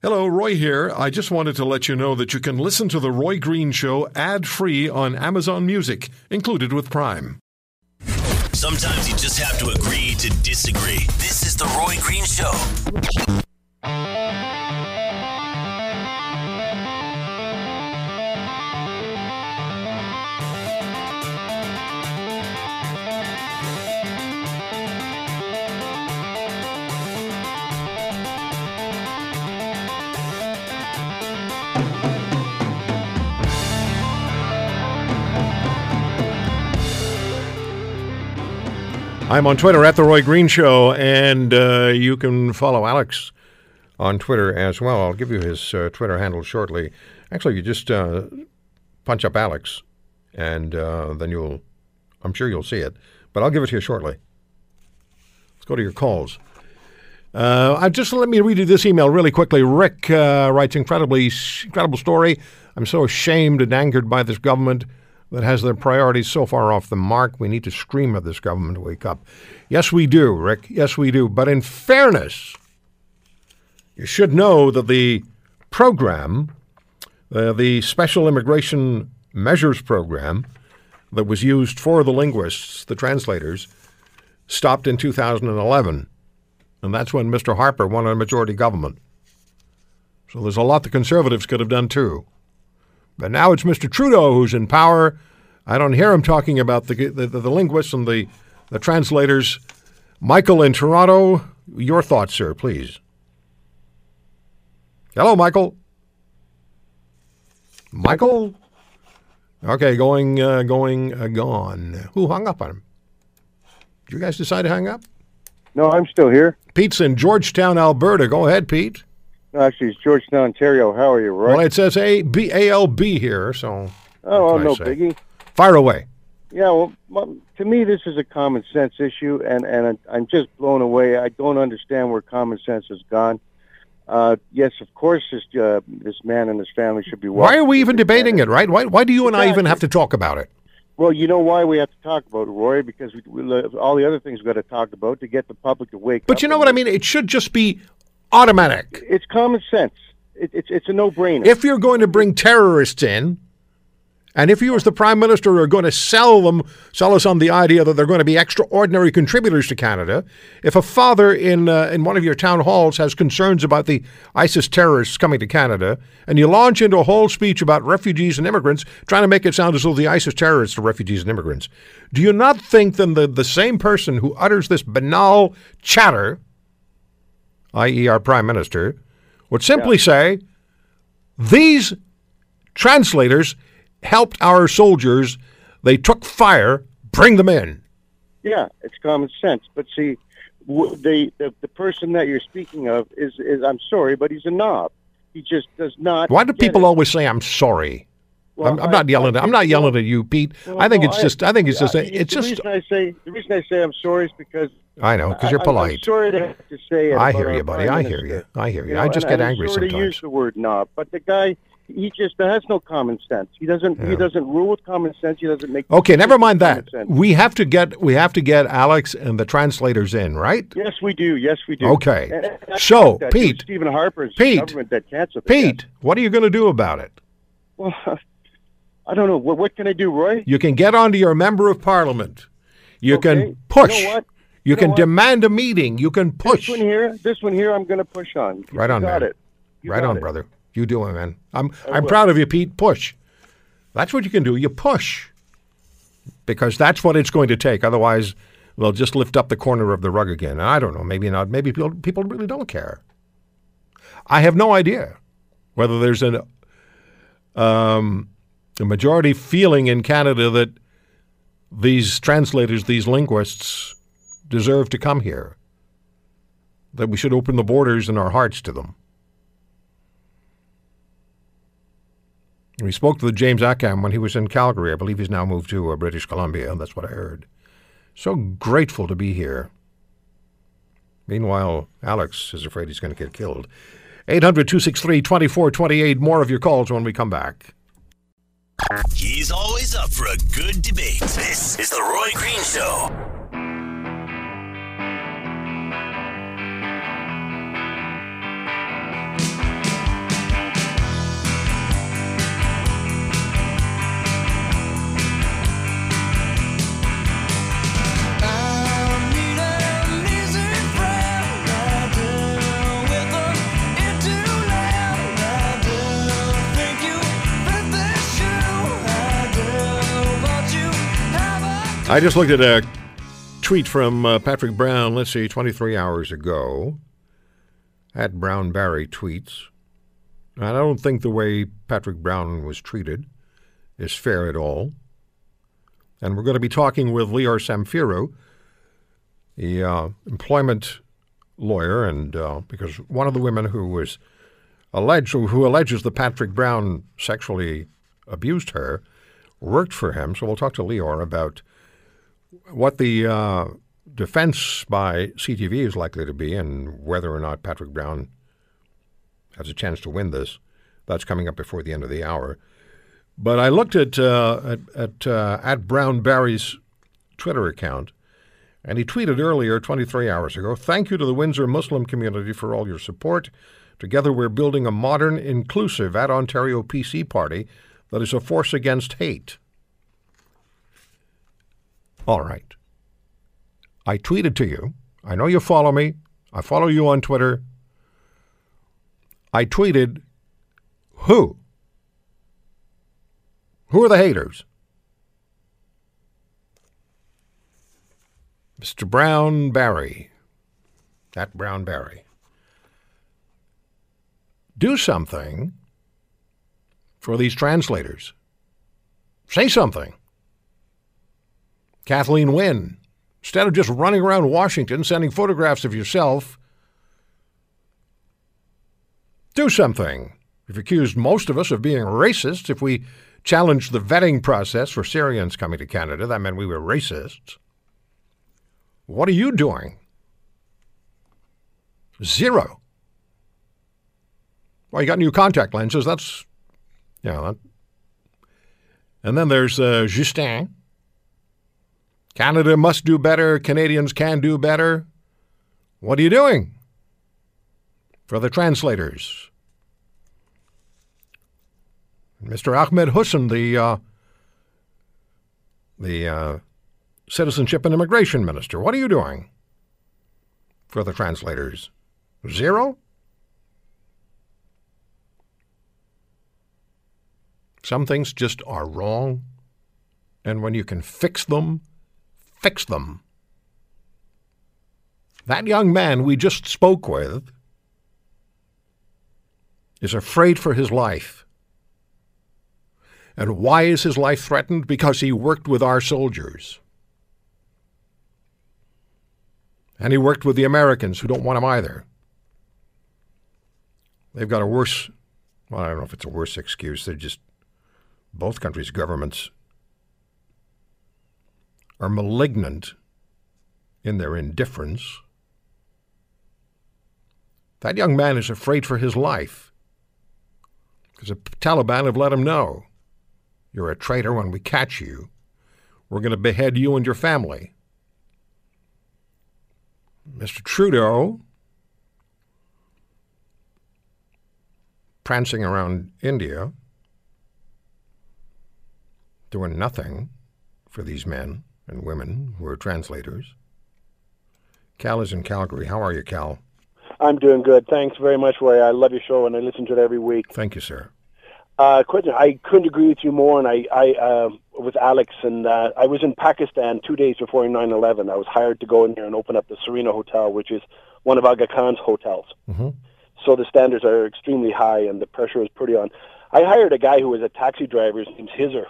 Hello, Roy here. I just wanted to let you know that you can listen to The Roy Green Show ad free on Amazon Music, included with Prime. Sometimes you just have to agree to disagree. This is The Roy Green Show. I'm on Twitter at The Roy Green Show, and uh, you can follow Alex on Twitter as well. I'll give you his uh, Twitter handle shortly. Actually, you just uh, punch up Alex, and uh, then you'll, I'm sure you'll see it, but I'll give it to you shortly. Let's go to your calls. Uh, just let me read you this email really quickly. Rick uh, writes incredibly incredible story. I'm so ashamed and angered by this government that has their priorities so far off the mark. We need to scream at this government to wake up. Yes, we do, Rick. Yes, we do. But in fairness, you should know that the program, uh, the Special Immigration Measures Program that was used for the linguists, the translators, stopped in 2011. And that's when Mr. Harper won a majority government. So there's a lot the conservatives could have done too. But now it's Mr. Trudeau who's in power. I don't hear him talking about the, the, the linguists and the, the translators. Michael in Toronto, your thoughts, sir, please. Hello, Michael. Michael? Okay, going, uh, going, uh, gone. Who hung up on him? Did you guys decide to hang up? No, I'm still here. Pete's in Georgetown, Alberta. Go ahead, Pete. No, actually, it's Georgetown, Ontario. How are you, Roy? Well, it says A B A L B here, so. oh, well, no say? biggie. Fire away. Yeah, well, to me, this is a common sense issue, and and I'm just blown away. I don't understand where common sense has gone. Uh, yes, of course, this uh, this man and his family should be. Why are we even debating it, right? Why, why do you and I even have to talk about it? Well, you know why we have to talk about it, Roy? Because we, we all the other things we've got to talk about to get the public to wake up. But you know what I mean? It should just be automatic. It's common sense. It, it's it's a no-brainer. If you're going to bring terrorists in, and if you as the prime minister are going to sell them, sell us on the idea that they're going to be extraordinary contributors to Canada, if a father in uh, in one of your town halls has concerns about the ISIS terrorists coming to Canada, and you launch into a whole speech about refugees and immigrants, trying to make it sound as though the ISIS terrorists are refugees and immigrants, do you not think then the the same person who utters this banal chatter, i.e., our prime minister, would simply say, these translators helped our soldiers. They took fire. Bring them in. Yeah, it's common sense. But see, the, the the person that you're speaking of is is I'm sorry, but he's a knob. He just does not. Why do people it. always say I'm sorry? Well, I'm, I'm not I- yelling. I At, I'm not yelling at you, Pete. well, I think no, it's just. I think it's just. uh, It's the just. reason I say the reason I say I'm sorry is because I know because you're I- I'm- polite. sorry to have to say it. I hear you, buddy. I hear you. I hear you. know, I just get angry I'm sorry to sometimes. use the word knob, but the guy he just has no common sense. He doesn't. Yeah. He doesn't rule with common sense. He doesn't make. Okay, never mind that. We have to get. We have to get Alex and the translators in, right? Yes, we do. Yes, we do. Okay. And- and So, thought that it was Pete- Stephen Harper's Pete- government that canceled. Pete, what are you going to do about it? Well, I don't know. What, what can I do, Roy? You can get onto your member of parliament. You Okay. can push. You know what? You You know can what? demand a meeting. You can push. This one here, this one here, I'm going to push on. Right on, got man. it. You right got on, it. brother. You do it, man. I'm I I'm will. proud of you, Pete. Push. That's what you can do. You push. Because that's what it's going to take. Otherwise, they'll just lift up the corner of the rug again. And I don't know. Maybe not. Maybe people people really don't care. I have no idea whether there's an um, a majority feeling in Canada that these translators, these linguists, deserve to come here. That we should open the borders and our hearts to them. We spoke to the James Ackham when he was in Calgary. I believe he's now moved to uh, British Columbia. That's what I heard. So grateful to be here. Meanwhile, Alex is afraid he's going to get killed. 800 263 2428. More of your calls when we come back. He's always up for a good debate. This is The Roy Green Show. I just looked at a tweet from uh, Patrick Brown, let's see, 23 hours ago. At Brown Barrie tweets. And I don't think the way Patrick Brown was treated is fair at all. And we're going to be talking with Lior Samfiru, the uh, employment lawyer, and uh, because one of the women who was alleged, who alleges that Patrick Brown sexually abused her, worked for him. So we'll talk to Lior about what the uh, defense by CTV is likely to be and whether or not Patrick Brown has a chance to win this. That's coming up before the end of the hour. But I looked at uh, at at, uh, at Brown Barrie's Twitter account, and he tweeted earlier, 23 hours ago, "Thank you to the Windsor Muslim community for all your support. Together, we're building a modern, inclusive at Ontario PC party that is a force against hate." All right. I tweeted to you. I know you follow me. I follow you on Twitter. I tweeted, who? Who are the haters? Mr. Brown Barrie. That Brown Barrie. Do something for these translators. Say something. Kathleen Wynne. Instead of just running around Washington sending photographs of yourself, do something. You've accused most of us of being racist. If we challenged the vetting process for Syrians coming to Canada, that meant we were racists. What are you doing? Zero. Well, you got new contact lenses. That's, yeah. That. And then there's uh, Justin. Canada must do better. Canadians can do better. What are you doing? For the translators. Mr. Ahmed Hussen, the uh, the uh, Citizenship and Immigration Minister. What are you doing for the translators? Zero? Some things just are wrong, and when you can fix them, fix them. That young man we just spoke with is afraid for his life. And why is his life threatened? Because he worked with our soldiers. And he worked with the Americans who don't want him either. They've got a worse, well, I don't know if it's a worse excuse. They're just, both countries' governments are malignant in their indifference. That young man is afraid for his life because the Taliban have let him know you're a traitor when we catch you. We're going to behead you and your family. Mr. Trudeau, prancing around India, doing nothing for these men and women who are translators. Cal is in Calgary. How are you, Cal? I'm doing good. Thanks very much, Roy. I love your show and I listen to it every week. Thank you, sir. Uh, question. I couldn't agree with you more, and I, I uh, with Alex, and uh, I was in Pakistan two days before 9/11. I was hired to go in here and open up the Serena Hotel, which is one of Aga Khan's hotels. Mm-hmm. So the standards are extremely high, and the pressure is pretty on. I hired a guy who was a taxi driver. His name's Hizer,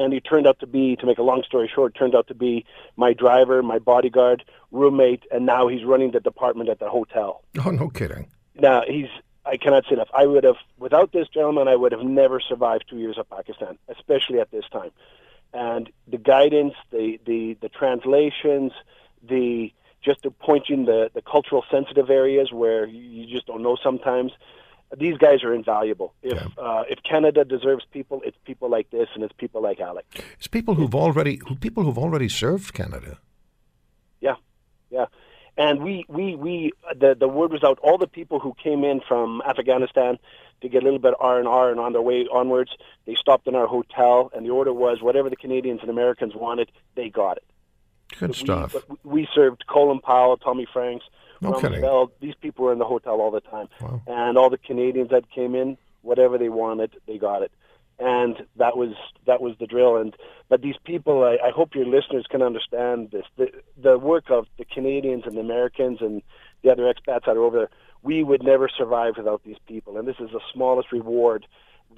and he turned out to be, to make a long story short, turned out to be my driver, my bodyguard, roommate, and now he's running the department at the hotel. Oh, no kidding. Now he's I cannot say enough. I would have, without this gentleman, I would have never survived two years of Pakistan, especially at this time. And the guidance, the the, the translations, the just to point you in the, the cultural sensitive areas where you just don't know sometimes. These guys are invaluable. If Yeah. uh, if Canada deserves people, it's people like this, and it's people like Alec. It's people who've already who, people who've already served Canada. Yeah, yeah. And we, we, we, the, the word was out. All the people who came in from Afghanistan to get a little bit R and R, and on their way onwards, they stopped in our hotel, and the order was whatever the Canadians and Americans wanted, they got it. Good We- stuff. but we served Colin Powell, Tommy Franks, No kidding. Bell. These people were in the hotel all the time, Wow. and all the Canadians that came in, whatever they wanted, they got it. and that was that was the drill. And but these people, I, I hope your listeners can understand this. The the work of the Canadians and the Americans and the other expats that are over there, we would never survive without these people. And this is the smallest reward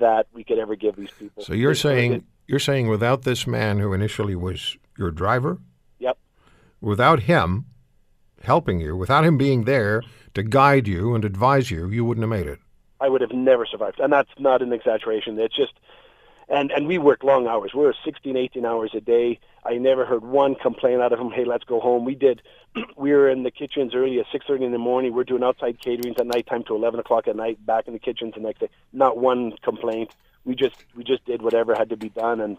that we could ever give these people. So you're It's- saying you're saying without this man who initially was your driver, yep. without him helping you, without him being there to guide you and advise you, you wouldn't have made it. I would have never survived. And that's not an exaggeration. It's just, and, and we worked long hours. We were 16, 18 hours a day. I never heard one complaint out of him, hey, let's go home. We did, we were in the kitchens early at 6.30 in the morning. We're doing outside caterings at nighttime to 11 o'clock at night, back in the kitchens the next day. Not one complaint. We just, we just did whatever had to be done. And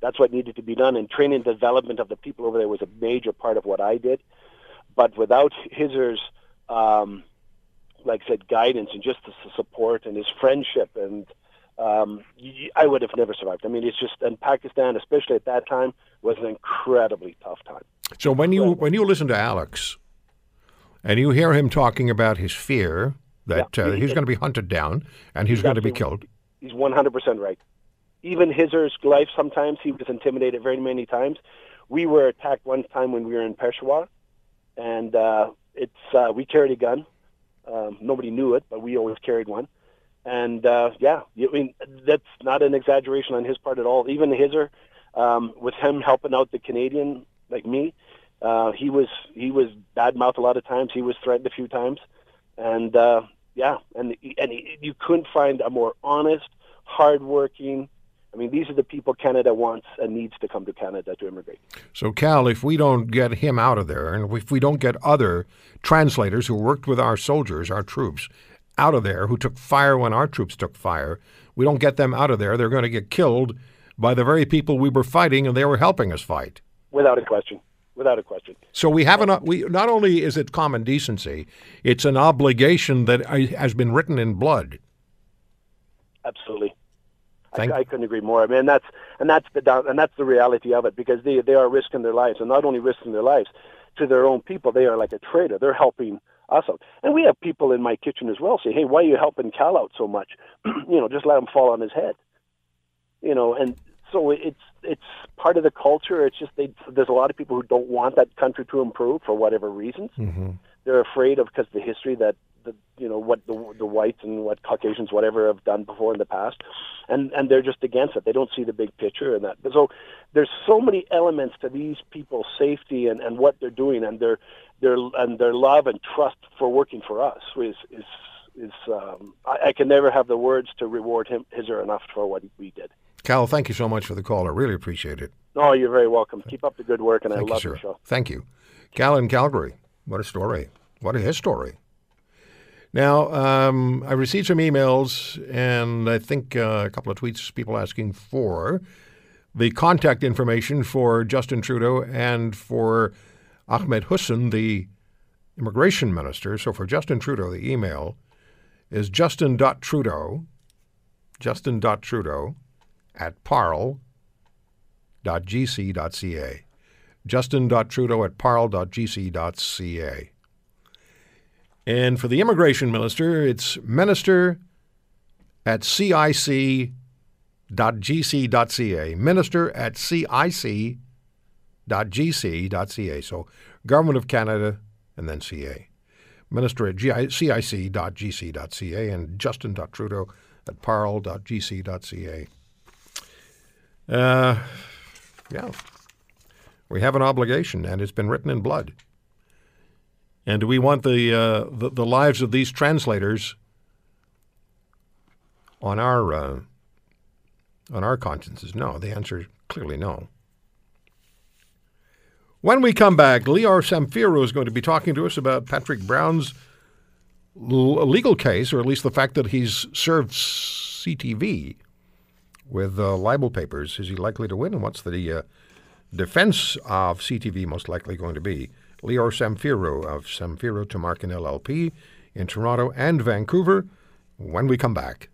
that's what needed to be done. And training development of the people over there was a major part of what I did. But without Hizzer's, um, like I said, guidance and just the support and his friendship, and um, I would have never survived. I mean, it's just and Pakistan, especially at that time, was an incredibly tough time. So when you when you listen to Alex and you hear him talking about his fear that Yeah. uh, he's going to be hunted down and he's going to be killed, He's 100% right. Even Hizzer's life, sometimes he was intimidated very many times. We were attacked one time when we were in Peshawar, and uh, it's uh, we carried a gun. Um, nobody knew it, but we always carried one. And uh, yeah, I mean that's not an exaggeration on his part at all. Even Hizzer, um, with him helping out the Canadian like me, uh, he was he was bad mouth a lot of times. He was threatened a few times, and uh, yeah, and and he, you couldn't find a more honest, hardworking. I mean, these are the people Canada wants and needs to come to Canada to immigrate. So, Cal, if we don't get him out of there, and if we don't get other translators who worked with our soldiers, our troops, out of there, who took fire when our troops took fire, we don't get them out of there, they're going to get killed by the very people we were fighting and they were helping us fight. Without a question. Without a question. So we have an we not only is it common decency, it's an obligation that uh, has been written in blood. Absolutely. Thank- I, I couldn't agree more. I mean, that's and that's the down, and that's the reality of it because they they are risking their lives, and not only risking their lives to their own people, they are like a traitor. They're helping us out, and we have people in my kitchen as well say, "Hey, why are you helping Cal out so much? you know, just let him fall on his head." You know, and so it's it's part of the culture. It's just they, there's a lot of people who don't want that country to improve for whatever reasons. Mm-hmm. They're afraid of because the history that the you know what the the whites and what Caucasians whatever have done before in the past, and and they're just against it. They don't see the big picture and that. So there's so many elements to these people's safety and, and what they're doing and their their and their love and trust for working for us is is is um, I, I can never have the words to reward him his or enough for what we did. Cal, thank you so much for the call. I really appreciate it. No, you're very welcome. Keep up the good work, and Thank I love you, your show. Thank you. Cal in Calgary. What a story. What a his story. Now, um, I received some emails and I think uh, a couple of tweets, people asking for the contact information for Justin Trudeau and for Ahmed Hussen, the immigration minister. So for Justin Trudeau, the email is justin.trudeau, justin.trudeau at parl.gc.ca, Justin.trudeau at parl.gc.ca. And for the immigration minister, it's minister at cic.gc.ca. Minister at cic.gc.ca. So Government of Canada and then CA. Minister at cic.gc.ca and Justin.trudeau at parl.gc.ca. Uh, yeah. We have an obligation, and it's been written in blood. And do we want the, uh, the, the lives of these translators on our uh, on our consciences? No. The answer is clearly no. When we come back, Lior Samfiru is going to be talking to us about Patrick Brown's l- legal case, or at least the fact that he's served CTV with uh, libel papers. Is he likely to win? And what's the uh, defense of CTV most likely going to be? Lior Samfiru of Samfiru Tamarkin LLP in Toronto and Vancouver when we come back.